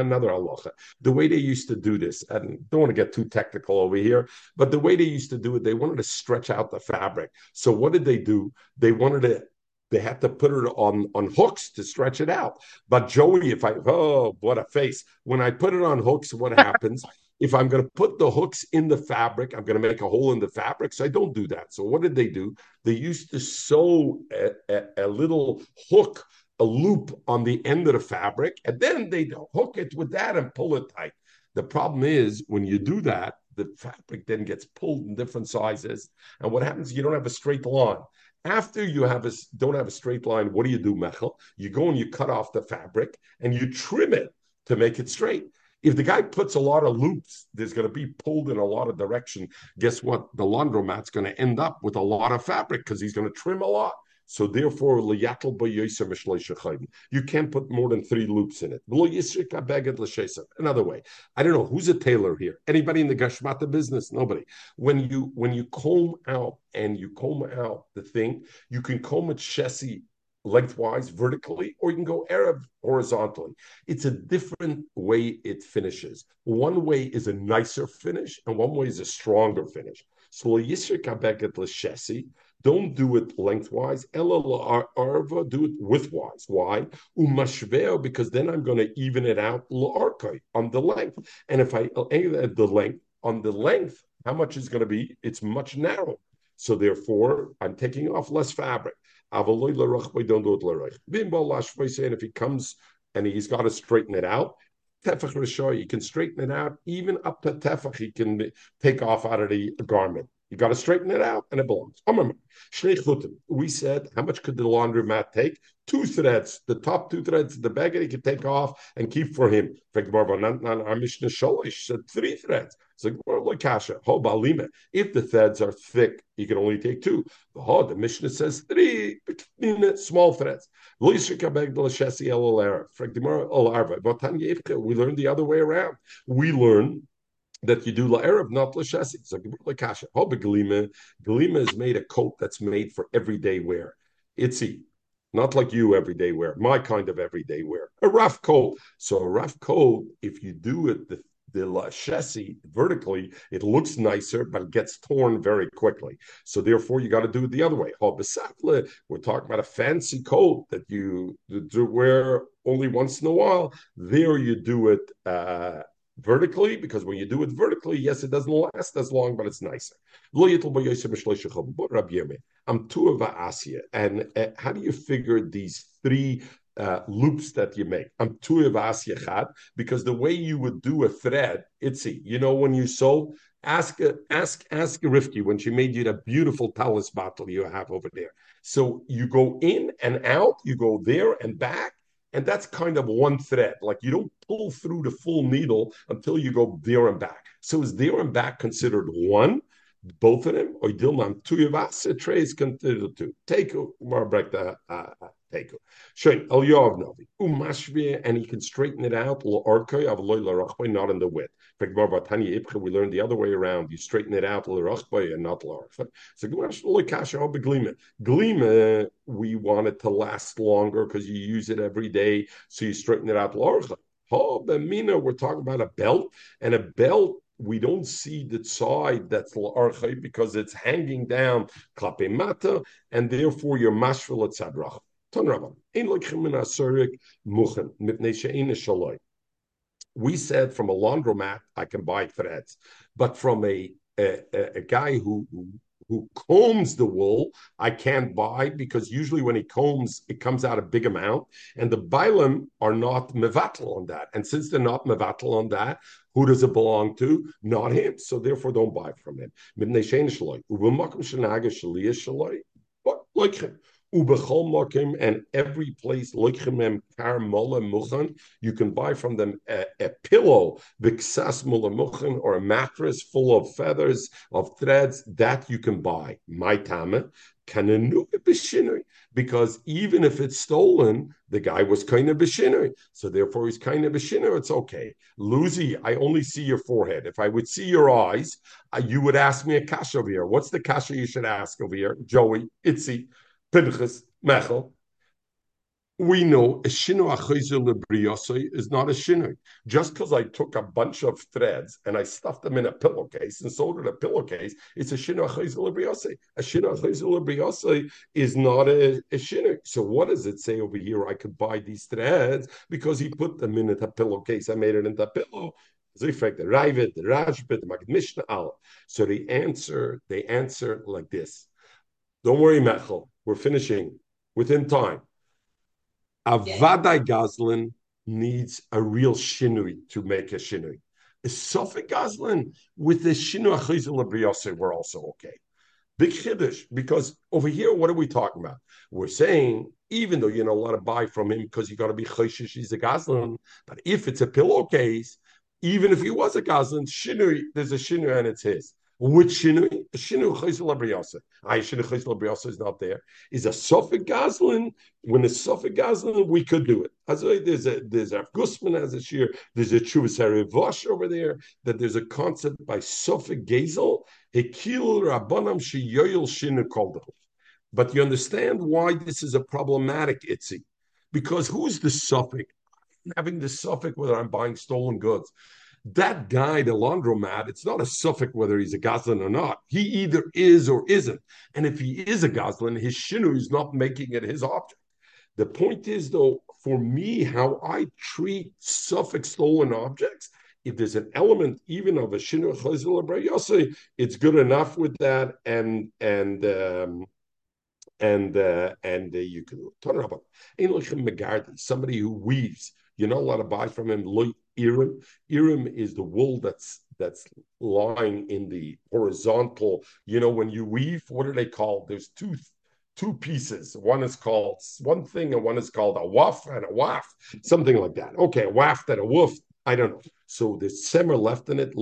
another halacha. The way they used to do this, and don't want to get too technical over here, but the way they used to do it, they wanted to stretch out the fabric. So what did they do? They wanted to they had to put it on on hooks to stretch it out. But Joey, if I oh what a face! When I put it on hooks, what happens? if I'm going to put the hooks in the fabric, I'm going to make a hole in the fabric. So I don't do that. So what did they do? They used to sew a, a, a little hook, a loop on the end of the fabric, and then they hook it with that and pull it tight. The problem is when you do that, the fabric then gets pulled in different sizes, and what happens? You don't have a straight line. After you have a don't have a straight line, what do you do, Mechel? You go and you cut off the fabric and you trim it to make it straight. If the guy puts a lot of loops, there's going to be pulled in a lot of direction. Guess what? The laundromat's going to end up with a lot of fabric because he's going to trim a lot. So therefore, you can't put more than three loops in it. Another way, I don't know who's a tailor here. Anybody in the gashmata business? Nobody. When you when you comb out and you comb out the thing, you can comb it chassis lengthwise, vertically, or you can go Arab horizontally. It's a different way it finishes. One way is a nicer finish, and one way is a stronger finish. So don't do it lengthwise. Arva, do it widthwise. Why? Umashveo, because then I'm going to even it out on the length. And if I add the length on the length, how much is going to be? It's much narrower. So therefore, I'm taking off less fabric. Don't do it And if he comes and he's got to straighten it out, tefach rishoy, you can straighten it out even up to tefach. He can take off out of the garment. You got to straighten it out, and it belongs. We said, how much could the laundromat take? Two threads, the top two threads, the beggar he could take off and keep for him. Our Mishnah Sholish said three threads. So like kasha, ho balima. If the threads are thick, you can only take two. The Mishnah says three small threads. We learned the other way around. We learn that you do la'erev, not l'shesi. It's like l'kasha. Hobe galima. Galima is made a coat that's made for everyday wear. Itzy, not like you everyday wear. My kind of everyday wear. A rough coat. So a rough coat, if you do it the the chassis vertically, it looks nicer, but it gets torn very quickly. So therefore, you got to do it the other way. We're talking about a fancy coat that you wear only once in a while. There, you do it. Uh, vertically because when you do it vertically, yes, it doesn't last as long, but it's nicer. I'm two of Asya. And uh, how do you figure these three uh, loops that you make? Um, of Asya because the way you would do a thread, it's you know when you sew, ask uh, ask ask Rifki when she made you that beautiful talus bottle you have over there. So you go in and out, you go there and back, and that's kind of one thread. Like you don't pull through the full needle until you go there and back. So is there and back considered one? Both of them, or dilman two yavasa trays considered two. Take more break the uh, take Shane El Yov Novi um, Umashvia, and he can straighten it out. Not in the width. We learned the other way around. You straighten it out and not So Glima, we want it to last longer because you use it every day, so you straighten it out. Oh, Mina, we're talking about a belt, and a belt we don't see the side that's l'archay because it's hanging down klapeimata, and therefore you're mashvil at. We said from a laundromat I can buy threads, but from a a, a guy who, who combs the wool, I can't buy because usually when he combs, it comes out a big amount. And the Bailam are not mevatel on that. And since they're not mevatel on that, who does it belong to? Not him. So therefore, don't buy from him ubechol and every place loichemem kar mola muchan. You can buy from them a, a pillow vixas mola muchan or a mattress full of feathers of threads that you can buy. My tama because even if it's stolen, the guy was kind of beshinui. So therefore, he's kind of beshinui. It's okay. Lucy, I only see your forehead. If I would see your eyes, uh, you would ask me a kasha over here. What's the kasha you should ask over here? Joey, Itzi. Pinchas, Mechel, we know a shinu is not a shinu. Just because I took a bunch of threads and I stuffed them in a pillowcase and sold it a pillowcase, it's a shinu A shinu is not a, a shinu. So what does it say over here? I could buy these threads because he put them in a pillowcase. I made it into a pillow. So the answer, they answer like this. Don't worry, Mechel. We're finishing within time. Avadai Goslin needs a real shinui to make a shinui. A Sophic Goslin with the shinu achizel we're also okay. Big chiddush because over here, what are we talking about? We're saying even though you're not allowed to buy from him because you got to be chayshish, he's a goslin. But if it's a pillowcase, even if he was a goslin, shinui, there's a shinui and it's his. Which shinu? Shinu chayzel abriyasa. I shinu chayzel abriyasa is not there. Is a Sophic Goslin. When a Sophic Goslin, we could do it. As there's a there's a Gusman as a shear. There's a Chuvas Vosh over there. That there's a concept by Sophic Gazel. Hekil Rabbanam sheyoyel shinu koldel. But you understand why this is a problematic itzi, because who's the Sophic? Having the Sophic whether I'm buying stolen goods that guy, the laundromat, it's not a suffix whether he's a Goslin or not. He either is or isn't. And if he is a Goslin, his shinu is not making it his object. The point is, though, for me, how I treat suffix stolen objects, if there's an element even of a shinu chazil it's good enough with that, and and um, and uh, and uh, you can turn about somebody who weaves. You're not allowed to buy from him Irim. Irim is the wool that's that's lying in the horizontal. You know, when you weave, what are they called? There's two two pieces. One is called one thing, and one is called a waf and a waf, something like that. Okay, a waft and a woof. I don't know. So there's semer left in it,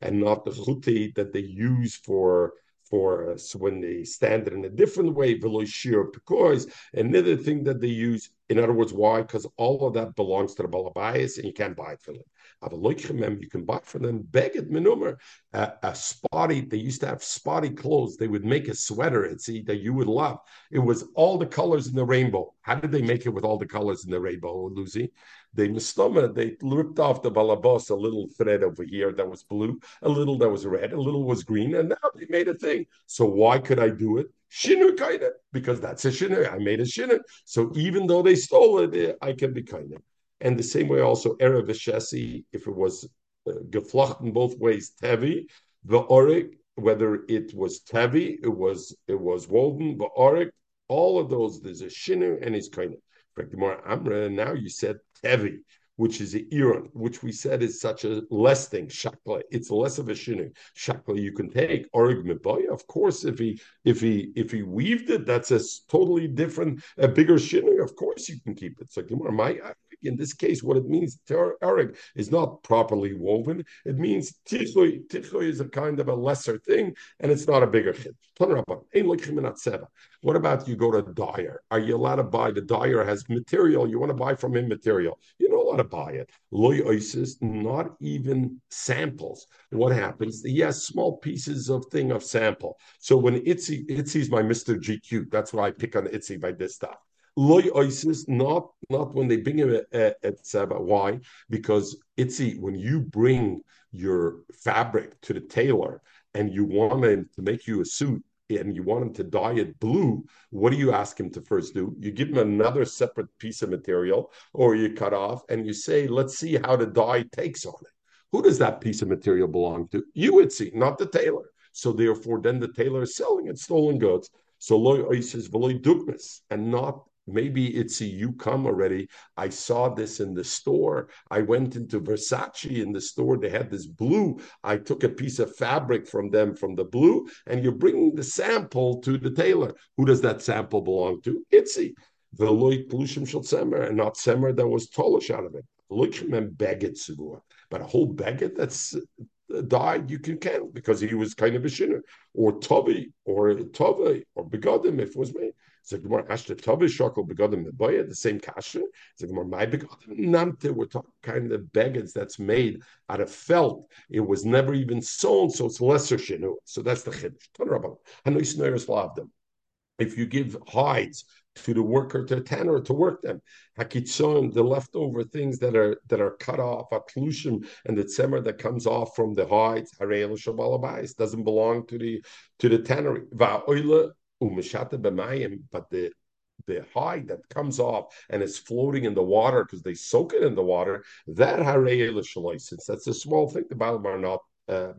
and not the chuti that they use for for uh, so when they stand it in a different way, because another thing that they use, in other words, why? Because all of that belongs to the Balabayas and you can't buy it from them. Have a loichemem, you can buy from them beged menumer, a, a spotty. They used to have spotty clothes. They would make a sweater, see that you would love. It was all the colors in the rainbow. How did they make it with all the colors in the rainbow, Lucy? They mistama, they ripped off the balabos a little thread over here that was blue, a little that was red, a little was green, and now they made a thing. So why could I do it? Shinu kaida, because that's a shinu. I made a shinu. So even though they stole it, I can be of. and the same way also erev v'shesi, if it was uh, geflochten both ways, tevi, the orik, whether it was tevi, it was it was woven, the orik, all of those, there's a shinu and it's kind of. Amra, now you said tevi which is Iran, which we said is such a less thing, shakla. It's less of a shinu. Shakla you can take. Orig miboya, of course, if he if he if he weaved it, that's a totally different, a bigger shinu. Of course you can keep it. So my in this case, what it means, Eric, is not properly woven. It means tichloi. Tichloi is a kind of a lesser thing, and it's not a bigger chid. What about you go to a dyer? Are you allowed to buy? The dyer has material. You want to buy from him material. You're not allowed to buy it. Loy oisis, not even samples. What happens? He has small pieces of thing of sample. So when Itzy, Itzy's my Mr. GQ, that's why I pick on Itzy by this stuff loy oisis, not not when they bring him at Saba. Why? Because it's when you bring your fabric to the tailor and you want him to make you a suit and you want him to dye it blue, what do you ask him to first do? You give him another separate piece of material or you cut off and you say, let's see how the dye takes on it. Who does that piece of material belong to? You would see, not the tailor. So therefore, then the tailor is selling it stolen goods. So loy oisis veloy dugmas, and not Maybe it's a you come already. I saw this in the store. I went into Versace in the store. They had this blue. I took a piece of fabric from them from the blue, and you're bringing the sample to the tailor. Who does that sample belong to? Itzy. The loy plushim shel semer, and not semer that was tolish out of it. and beget But a whole beget that's uh, died, you can count because he was kind of a shinner, or tovi, or tove, or begodim if it was made. So Gemara Ashta Tavish Shakal Begadim Meboya, the same kasha. So Gemara My Begadim Namte, we're talking kind of beggads that's made out of felt. It was never even sewn, so it's lesser shinu. So that's the chiddush. If you give hides to the worker, to the tanner, to work them. Hakitzon, the leftover things that are that are cut off, atlushim, and the tzemer that comes off from the hides, doesn't belong to the to the tannery. B'mayim, but the the hide that comes off and is floating in the water because they soak it in the water, that since that's a small thing, the Bible are not uh,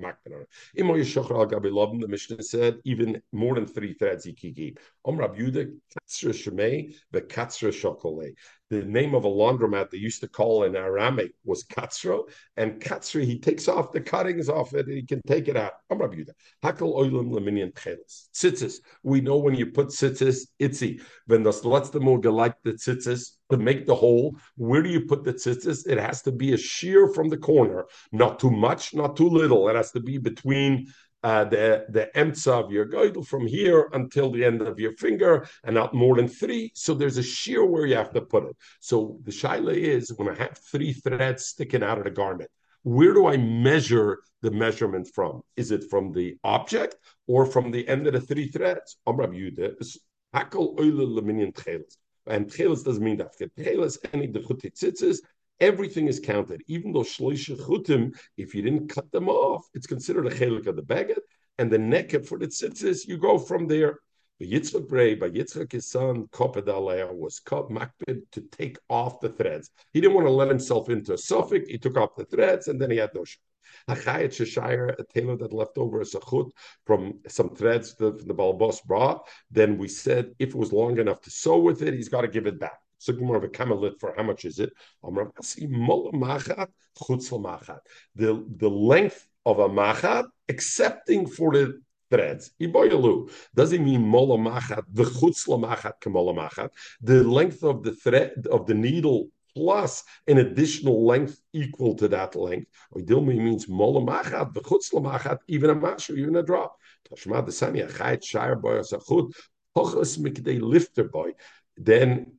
the Mishnah said even more than three threads he keep. Om Rab Yudah, Katzra Shemei, the Katzra Shokole the name of a laundromat they used to call in Aramaic was Katzro, and Katzro, he takes off the cuttings off it, and he can take it out. I'm be there. Hakal oilim laminian Tzitzis. We know when you put tzitzis, itzy. When lets the more like the tzitzis to make the hole, where do you put the tzitzis? It has to be a shear from the corner, not too much, not too little. It has to be between uh, the the emtza of your girdle from here until the end of your finger, and not more than three. So there's a shear where you have to put it. So the shaila is when I have three threads sticking out of the garment, where do I measure the measurement from? Is it from the object or from the end of the three threads? And tchelis doesn't mean that. Tchelis, any the tzitzis, everything is counted. Even though shloisha chutim, if you didn't cut them off, it's considered a chelik of the baguette. And the neket for the tzitzis, you go from there. But Yitzchak Bray, by Yitzchak his son, Kopedalea, was makbid to take off the threads. He didn't want to let himself into a suffix. He took off the threads, and then he had no shot. Hachayat Sheshire, a tailor that left over a sachut from some threads from the Balbos brought. Then we said if it was long enough to sew with it, he's got to give it back. So more of a kamalit for how much is it? The the length of a machat, excepting for the threads. Does it mean mola machat, the chutzla machat machat? The length of the thread of the needle plus an additional length equal to that length. Oidilmi means mola machat, the chutzla machat, even a mashu, even a drop. Tashma the sanya chayit shire boy asachut. Then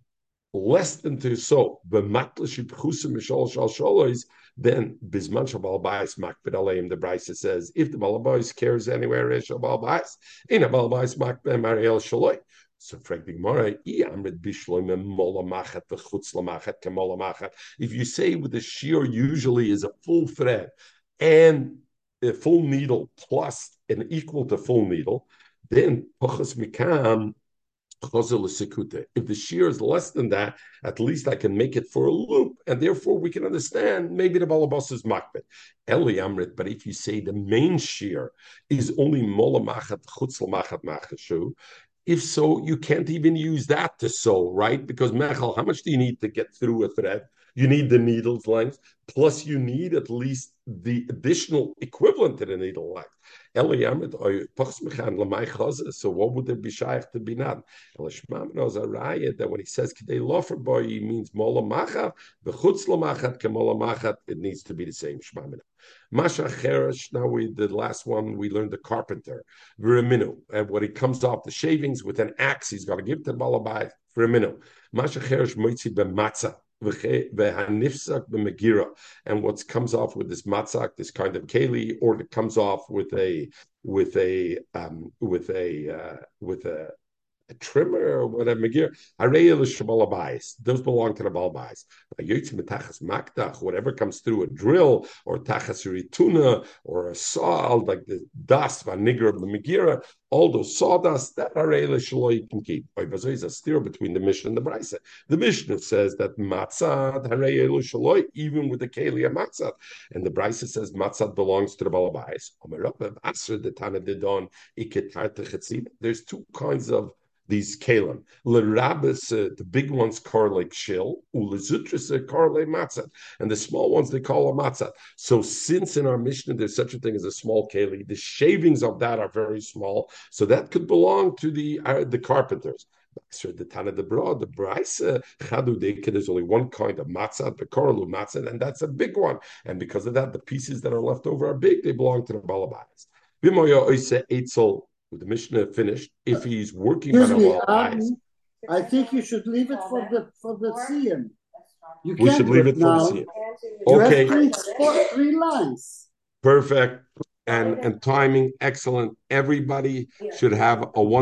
less than two so b'matlish b'chusim mishol shal shalois, then bisman shabal ba'is makbid aleim. The Braisa says if the balabais cares anywhere eh, is shabal ba'is, in a balabais makbid mariel shaloi. So Frank Gemara, if you say with the shear usually is a full thread and a full needle plus an equal to full needle, then pachas mikam If the shear is less than that, at least I can make it for a loop, and therefore we can understand maybe the balabas is makbet. Eli amrit, but if you say the main shear is only mola machat chutzl machat machashu, if so, you can't even use that to sew, right? Because mechal, how much do you need to get through a thread? You need the needle's length, plus you need at least the additional equivalent to the needle length. So what would there be shaykh to be not? That when he says kidei lofer boy, he means mola machat, v'chutz machat kemola machat. It needs to be the same shmamina. Masha cheresh. Now we the last one we learned the carpenter v'reminu, and when he comes off the shavings with an axe, he's got to give to the balabai v'reminu. Masha cheresh moitzi b'matzah. And what comes off with this matzak, this kind of keli, or it comes off with a with a um, with a uh, with a a trimmer or whatever Megir, those belong to the balbais. Whatever comes through a drill or tachas rituna or a saw, like the dust of nigger of the Megira, all those sawdust that are you can keep. There's a steer between the Mishnah and the Braisa. The Mishnah says that matzah even with the kelia matzah, and the Braisa says matzah belongs to the balabais. There's two kinds of these kalim. The big ones correlate shil, ulezutris correlate matzah, and the small ones they call a matzah. So since in our Mishnah there's such a thing as a small keli, the shavings of that are very small, so that could belong to the uh, the carpenters. The Tana the Broad, the Chadudeka, there's only one kind of matzah, the Koralu matzah, and that's a big one. And because of that, the pieces that are left over are big, they belong to the Balabais. Bimoya Eitzel the Mishnah finished, if he's working Excuse on a wall um, I think you should leave it for the for the CM. You we should leave it for now. the scene. Okay. have three, four, three lines. Perfect. And and timing excellent. Everybody should have a one.